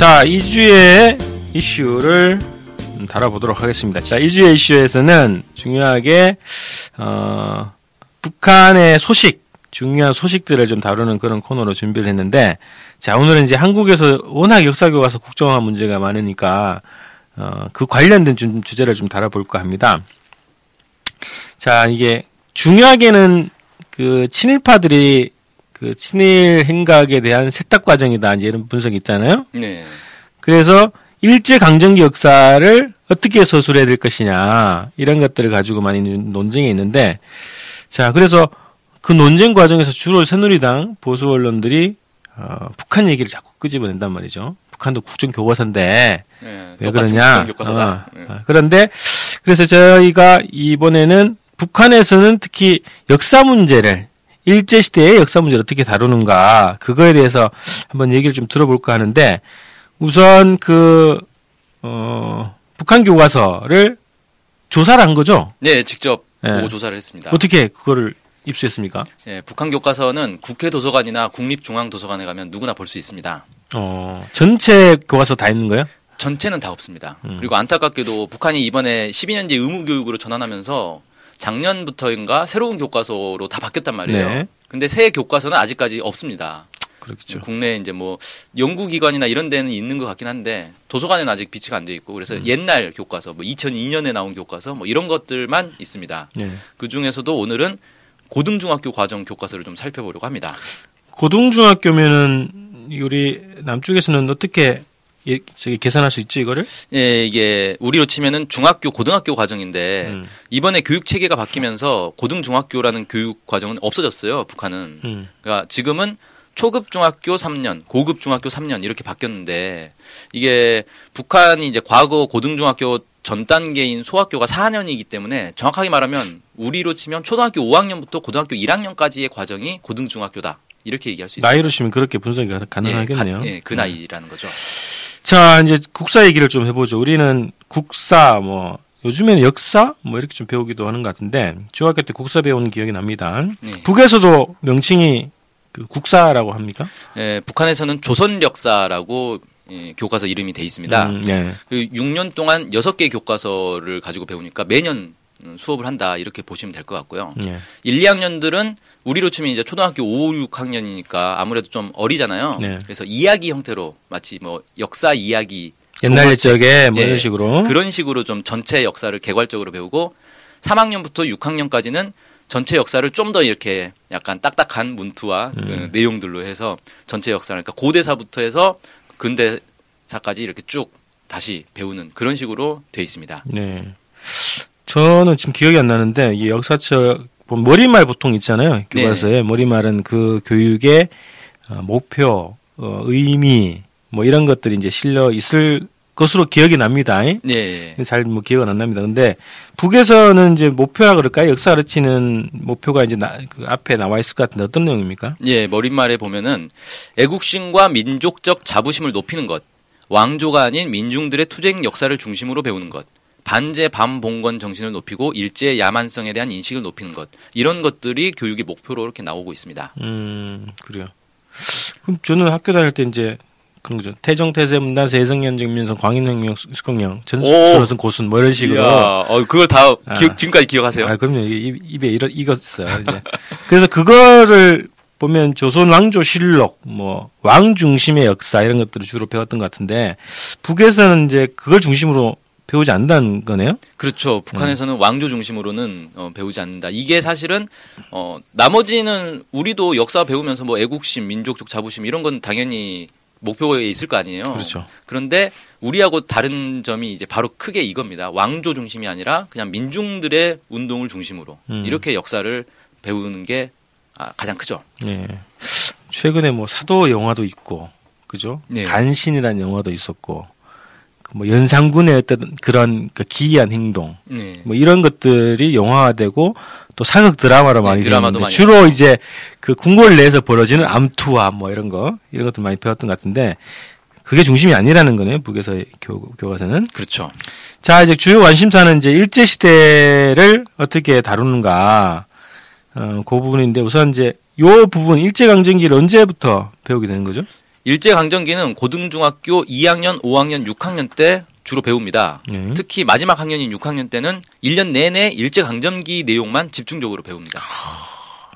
자, 2주의 이슈를 다뤄보도록 하겠습니다. 자, 2주의 이슈에서는 중요하게, 어, 북한의 소식, 중요한 소식들을 좀 다루는 그런 코너로 준비를 했는데, 자, 오늘은 이제 한국에서 워낙 역사교과서 국정화 문제가 많으니까, 어, 그 관련된 좀 주제를 좀 다뤄볼까 합니다. 자, 이게 중요하게는 그 친일파들이 그 친일 행각에 대한 세탁 과정이다 이제 이런 분석이 있잖아요. 네. 그래서 일제 강점기 역사를 어떻게 서술해야 될 것이냐 이런 것들을 가지고 많이 논쟁이 있는데 자 그래서 그 논쟁 과정에서 주로 새누리당 보수 언론들이 어, 북한 얘기를 자꾸 끄집어낸단 말이죠. 북한도 국정 교과서인데 네, 왜 그러냐? 어, 네. 어, 그런데 그래서 저희가 이번에는 북한에서는 특히 역사 문제를 일제 시대의 역사 문제를 어떻게 다루는가 그거에 대해서 한번 얘기를 좀 들어볼까 하는데 우선 그 어, 북한 교과서를 조사를 한 거죠. 네, 직접 네. 보고 조사를 했습니다. 어떻게 그거를 입수했습니까? 예, 북한 교과서는 국회 도서관이나 국립중앙도서관에 가면 누구나 볼 수 있습니다. 어, 전체 교과서 다 있는 거예요? 전체는 다 없습니다. 음. 그리고 안타깝게도 북한이 이번에 12년제 의무 교육으로 전환하면서 작년부터인가 새로운 교과서로 다 바뀌었단 말이에요. 네. 근데 새 교과서는 아직까지 없습니다. 그렇겠죠. 국내 이제 뭐 연구기관이나 이런 데는 있는 것 같긴 한데 도서관에는 아직 비치가 안 돼 있고 그래서 음. 옛날 교과서 뭐 2002년에 나온 교과서 뭐 이런 것들만 있습니다. 네. 그 중에서도 오늘은 고등중학교 과정 교과서를 좀 살펴보려고 합니다. 고등중학교면은 우리 남쪽에서는 어떻게 예, 저기 계산할 수 있죠 이거를? 예, 이게 우리로 치면은 중학교, 고등학교 과정인데 음. 이번에 교육 체계가 바뀌면서 고등 중학교라는 교육 과정은 없어졌어요. 북한은. 음. 그러니까 지금은 초급 중학교 3년, 고급 중학교 3년 이렇게 바뀌었는데 이게 북한이 이제 과거 고등 중학교 전 단계인 소학교가 4년이기 때문에 정확하게 말하면 우리로 치면 초등학교 5학년부터 고등학교 1학년까지의 과정이 고등 중학교다. 이렇게 얘기할 수 있습니다. 나이로 치면 그렇게 분석이 가- 가능하겠네요. 예, 가- 예, 그 나이라는 거죠. 자, 이제 국사 얘기를 좀 해보죠. 우리는 국사, 뭐, 요즘에는 역사? 뭐, 이렇게 좀 배우기도 하는 것 같은데, 중학교 때 국사 배우는 기억이 납니다. 네. 북에서도 명칭이 그 국사라고 합니까? 예, 북한에서는 조선 역사라고 예, 교과서 이름이 돼 있습니다. 음, 네. 그 6년 동안 6개 교과서를 가지고 배우니까 매년 음, 수업을 한다 이렇게 보시면 될 것 같고요. 네. 1, 2학년들은 우리로 치면 이제 초등학교 5, 6학년이니까 아무래도 좀 어리잖아요. 네. 그래서 이야기 형태로 마치 뭐 역사 이야기 옛날 옛적에 뭐 예, 이런 식으로. 그런 식으로 좀 전체 역사를 개괄적으로 배우고 3학년부터 6학년까지는 전체 역사를 좀 더 이렇게 약간 딱딱한 문투와 그 음. 내용들로 해서 전체 역사를 그러니까 고대사부터 해서 근대사까지 이렇게 쭉 다시 배우는 그런 식으로 돼 있습니다. 네. 저는 지금 기억이 안 나는데, 이 역사처, 뭐 머리말 보통 있잖아요. 교과서에. 머리말은 그 교육의 어, 목표, 어, 의미, 뭐 이런 것들이 이제 실려 있을 것으로 기억이 납니다. 네. 잘뭐 기억은 안 납니다. 근데 북에서는 이제 목표라 그럴까요? 역사 가르치는 목표가 이제 나, 그 앞에 나와 있을 것 같은데 어떤 내용입니까? 예, 머릿말에 보면은 애국심과 민족적 자부심을 높이는 것, 왕조가 아닌 민중들의 투쟁 역사를 중심으로 배우는 것, 반제 반봉건 정신을 높이고 일제 야만성에 대한 인식을 높이는 것, 이런 것들이 교육의 목표로 이렇게 나오고 있습니다. 음, 그래요. 그럼 저는 학교 다닐 때 이제 그런 거죠. 태정, 태세, 문단, 세성년, 정민선, 광인혁명, 숙경령, 전수로선 고순 뭐 이런 식으로. 어, 그걸 다 아. 기억, 지금까지 기억하세요? 아, 그럼요. 입- 입에 이러, 익었어요. 이제. 그래서 그거를 보면 조선 왕조 실록, 뭐, 왕 중심의 역사 이런 것들을 주로 배웠던 것 같은데, 북에서는 이제 그걸 중심으로 배우지 않는다는 거네요? 그렇죠. 북한에서는 왕조 중심으로는 어, 배우지 않는다. 이게 사실은 어, 나머지는 우리도 역사 배우면서 뭐 애국심, 민족적 자부심 이런 건 당연히 목표에 있을 거 아니에요. 그렇죠. 그런데 우리하고 다른 점이 이제 바로 크게 이겁니다. 왕조 중심이 아니라 그냥 민중들의 운동을 중심으로 음. 이렇게 역사를 배우는 게 아, 가장 크죠. 예. 최근에 뭐 사도 영화도 있고, 그죠? 네. 간신이라는 영화도 있었고 그 뭐 연산군의 어떤 그런 그 기이한 행동 네. 뭐 이런 것들이 영화화되고 또 사극 드라마로 많이 네, 드라마도 많이 주로 이제 그 궁궐 내에서 벌어지는 암투와 뭐 이런 거 이런 것들 많이 배웠던 것 같은데 그게 중심이 아니라는 거네요 북에서의 교, 교과서는 그렇죠. 자 이제 주요 관심사는 이제 일제 시대를 어떻게 다루는가 어, 그 부분인데 우선 이제 요 부분 일제 강점기를 언제부터 배우게 되는 거죠? 일제 강점기는 고등중학교 2학년, 5학년, 6학년 때 주로 배웁니다. 네. 특히 마지막 학년인 6학년 때는 1년 내내 일제 강점기 내용만 집중적으로 배웁니다.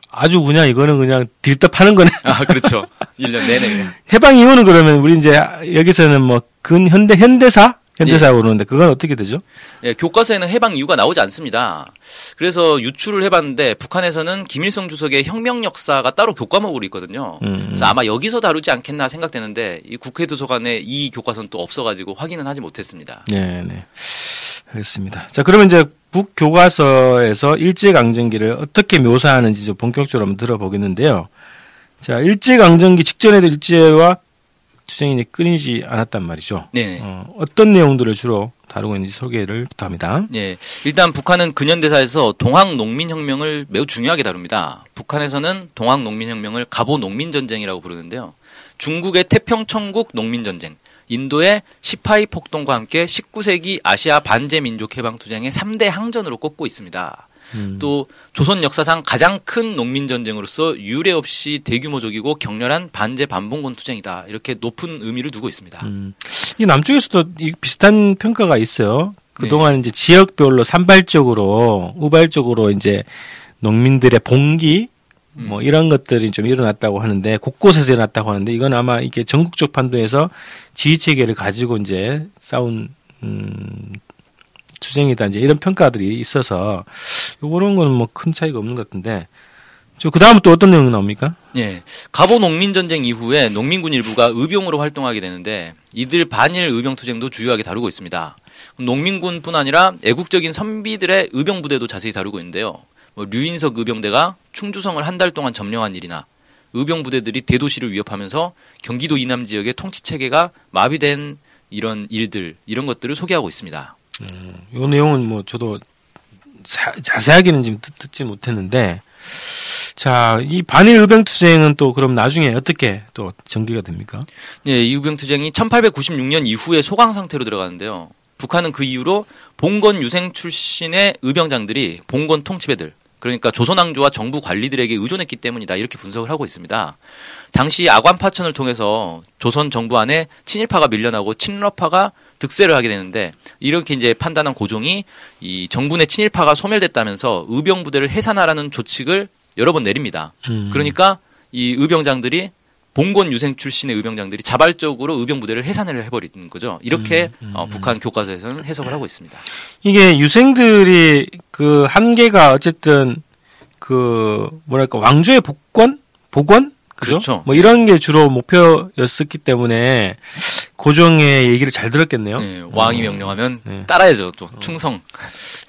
아주 그냥 이거는 그냥 딜답하는 거네. 아, 그렇죠. 1년 내내. 해방 이후는 그러면 우리 이제 여기서는 뭐 근현대 현대사 현대사라고 그러는데 그건 어떻게 되죠? 예, 교과서에는 해방 이유가 나오지 않습니다. 그래서 유출을 해봤는데 북한에서는 김일성 주석의 혁명 역사가 따로 교과목으로 있거든요. 음. 그래서 아마 여기서 다루지 않겠나 생각되는데 이 국회 도서관에 이 교과서는 또 없어가지고 확인은 하지 못했습니다. 네, 네. 알겠습니다. 자, 그러면 이제 북 교과서에서 일제 강점기를 어떻게 묘사하는지 좀 본격적으로 한번 들어보겠는데요. 자, 일제 강점기 직전에도 일제와 투쟁이 이제 끊이지 않았단 말이죠. 네. 어, 어떤 내용들을 주로 다루고 있는지 소개를 부탁합니다. 예, 일단 북한은 근현대사에서 동학 농민혁명을 매우 중요하게 다룹니다. 북한에서는 동학 농민혁명을 갑오 농민전쟁이라고 부르는데요. 중국의 태평천국 농민전쟁, 인도의 시파이 폭동과 함께 19세기 아시아 반제 민족 해방 투쟁의 3대 항전으로 꼽고 있습니다. 음. 또 조선 역사상 가장 큰 농민 전쟁으로서 유례 없이 대규모적이고 격렬한 반제 반봉건 투쟁이다. 이렇게 높은 의미를 두고 있습니다. 음. 이 남쪽에서도 이 비슷한 평가가 있어요. 네. 그동안 이제 지역별로 산발적으로 우발적으로 이제 농민들의 봉기 음. 뭐 이런 것들이 좀 일어났다고 하는데 곳곳에서 일어났다고 하는데 이건 아마 이게 전국적 판도에서 지휘 체계를 가지고 이제 싸운 음 투쟁이다 이제 이런 평가들이 있어서 요런 거는 뭐 큰 차이가 없는 것 같은데 저 그 다음은 또 어떤 내용이 나옵니까? 예. 갑오 농민 전쟁 이후에 농민군 일부가 의병으로 활동하게 되는데 이들 반일 의병 투쟁도 주요하게 다루고 있습니다. 농민군뿐 아니라 애국적인 선비들의 의병 부대도 자세히 다루고 있는데요. 뭐 류인석 의병대가 충주성을 한 달 동안 점령한 일이나 의병 부대들이 대도시를 위협하면서 경기도 이남 지역의 통치 체계가 마비된 이런 일들 이런 것들을 소개하고 있습니다. 요 내용은 뭐 저도 자, 자세하게는 지금 듣, 듣지 못했는데 자, 이 반일 의병 투쟁은 또 그럼 나중에 어떻게 또 전개가 됩니까? 예, 이 의병 투쟁이 1896년 이후에 소강 상태로 들어가는데요. 북한은 그 이후로 봉건 유생 출신의 의병장들이 봉건 통치배들 그러니까 조선왕조와 정부 관리들에게 의존했기 때문이다 이렇게 분석을 하고 있습니다. 당시 아관파천을 통해서 조선 정부 안에 친일파가 밀려나고 친러파가 득세를 하게 되는데 이렇게 이제 판단한 고종이 이 정군의 친일파가 소멸됐다면서 의병 부대를 해산하라는 조칙을 여러 번 내립니다. 음. 그러니까 이 의병장들이 봉건 유생 출신의 의병장들이 자발적으로 의병 부대를 해산을 해버리는 거죠. 이렇게 어, 북한 교과서에서는 해석을 하고 있습니다. 이게 유생들이 그 한계가 어쨌든 그 뭐랄까 왕조의 복권 복원 그죠? 그렇죠. 뭐 이런 게 주로 목표였었기 때문에 고종의 얘기를 잘 들었겠네요. 네, 왕이 명령하면 네. 따라야죠. 또 충성.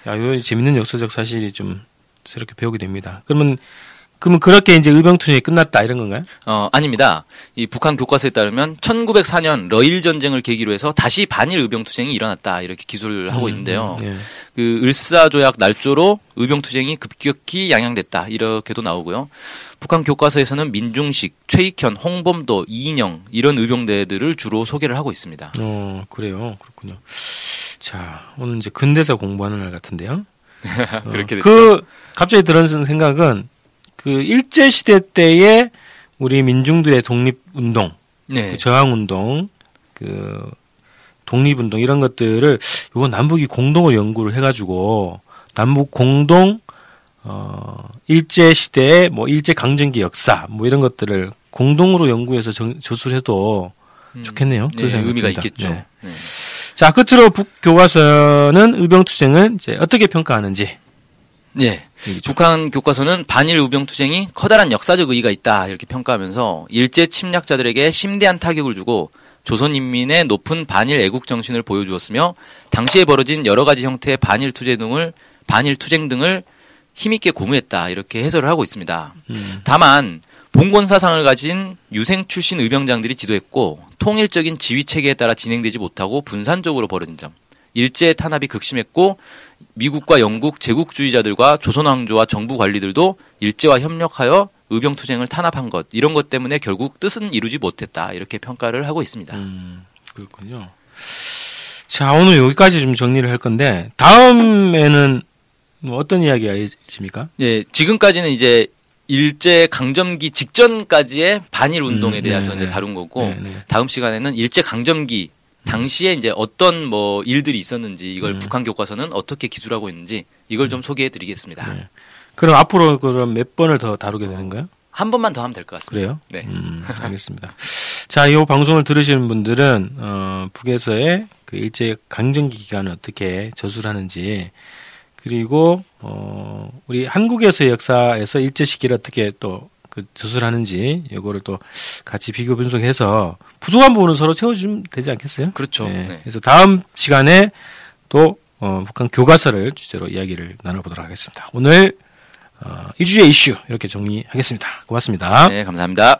야, 이거 재밌는 역사적 사실이 좀 새롭게 배우게 됩니다. 그러면 그러면 그렇게 이제 의병 투쟁이 끝났다 이런 건가요? 어, 아닙니다. 이 북한 교과서에 따르면 1904년 러일 전쟁을 계기로 해서 다시 반일 의병 투쟁이 일어났다 이렇게 기술을 하고 있는데요. 음, 예. 그 을사 조약 날조로 의병 투쟁이 급격히 양양됐다 이렇게도 나오고요. 북한 교과서에서는 민중식, 최익현, 홍범도, 이인영 이런 의병대들을 주로 소개를 하고 있습니다. 어, 그래요. 그렇군요. 자, 오늘 이제 근대사 공부하는 날 같은데요. 어, 그렇게 됐죠. 그 갑자기 들은 생각은 그 일제 시대 때의 우리 민중들의 독립 운동, 네. 저항 운동, 그 독립 운동 이런 것들을 요거 남북이 공동으로 연구를 해 가지고 남북 공동 어 일제 시대의 뭐 일제 강점기 역사 뭐 이런 것들을 공동으로 연구해서 정, 저술해도 좋겠네요. 네, 의미가. 있겠죠. 네. 네. 자, 끝으로 북 교과서는 의병 투쟁을 이제 어떻게 평가하는지. 예. 북한 교과서는 반일 의병 투쟁이 커다란 역사적 의의가 있다 이렇게 평가하면서 일제 침략자들에게 심대한 타격을 주고 조선 인민의 높은 반일 애국 정신을 보여주었으며 당시에 벌어진 여러 가지 형태의 반일 투쟁 등을 반일 투쟁 등을 힘있게 고무했다 이렇게 해설을 하고 있습니다. 다만 봉건 사상을 가진 유생 출신 의병장들이 지도했고 통일적인 지휘 체계에 따라 진행되지 못하고 분산적으로 벌어진 점. 일제 탄압이 극심했고 미국과 영국 제국주의자들과 조선 왕조와 정부 관리들도 일제와 협력하여 의병 투쟁을 탄압한 것 이런 것 때문에 결국 뜻은 이루지 못했다 이렇게 평가를 하고 있습니다. 음, 그렇군요. 자, 오늘 여기까지 좀 정리를 할 건데 다음에는 뭐 어떤 이야기가 있습니까? 예, 지금까지는 이제 일제 강점기 직전까지의 반일 운동에 음, 대해서 네, 이제 네. 다룬 거고 네, 네. 다음 시간에는 일제 강점기 당시에 이제 어떤 뭐 일들이 있었는지 이걸 음. 북한 교과서는 어떻게 기술하고 있는지 이걸 좀 소개해 드리겠습니다. 네. 그럼 앞으로 그럼 몇 번을 더 다루게 되는가요? 한 번만 더 하면 될 것 같습니다. 그래요? 네. 음, 알겠습니다. 자, 이 방송을 들으시는 분들은 어, 북에서의 그 일제 강점기 기간을 어떻게 저술 하는지 그리고 어, 우리 한국에서의 역사에서 일제 시기를 어떻게 또 그 저술하는지 이거를 또 같이 비교 분석해서 부족한 부분은 서로 채워주면 되지 않겠어요? 그렇죠. 네. 네. 그래서 다음 시간에 또 어, 북한 교과서를 주제로 이야기를 나눠보도록 하겠습니다. 오늘 어, 이주의 이슈 이렇게 정리하겠습니다. 고맙습니다. 네, 감사합니다.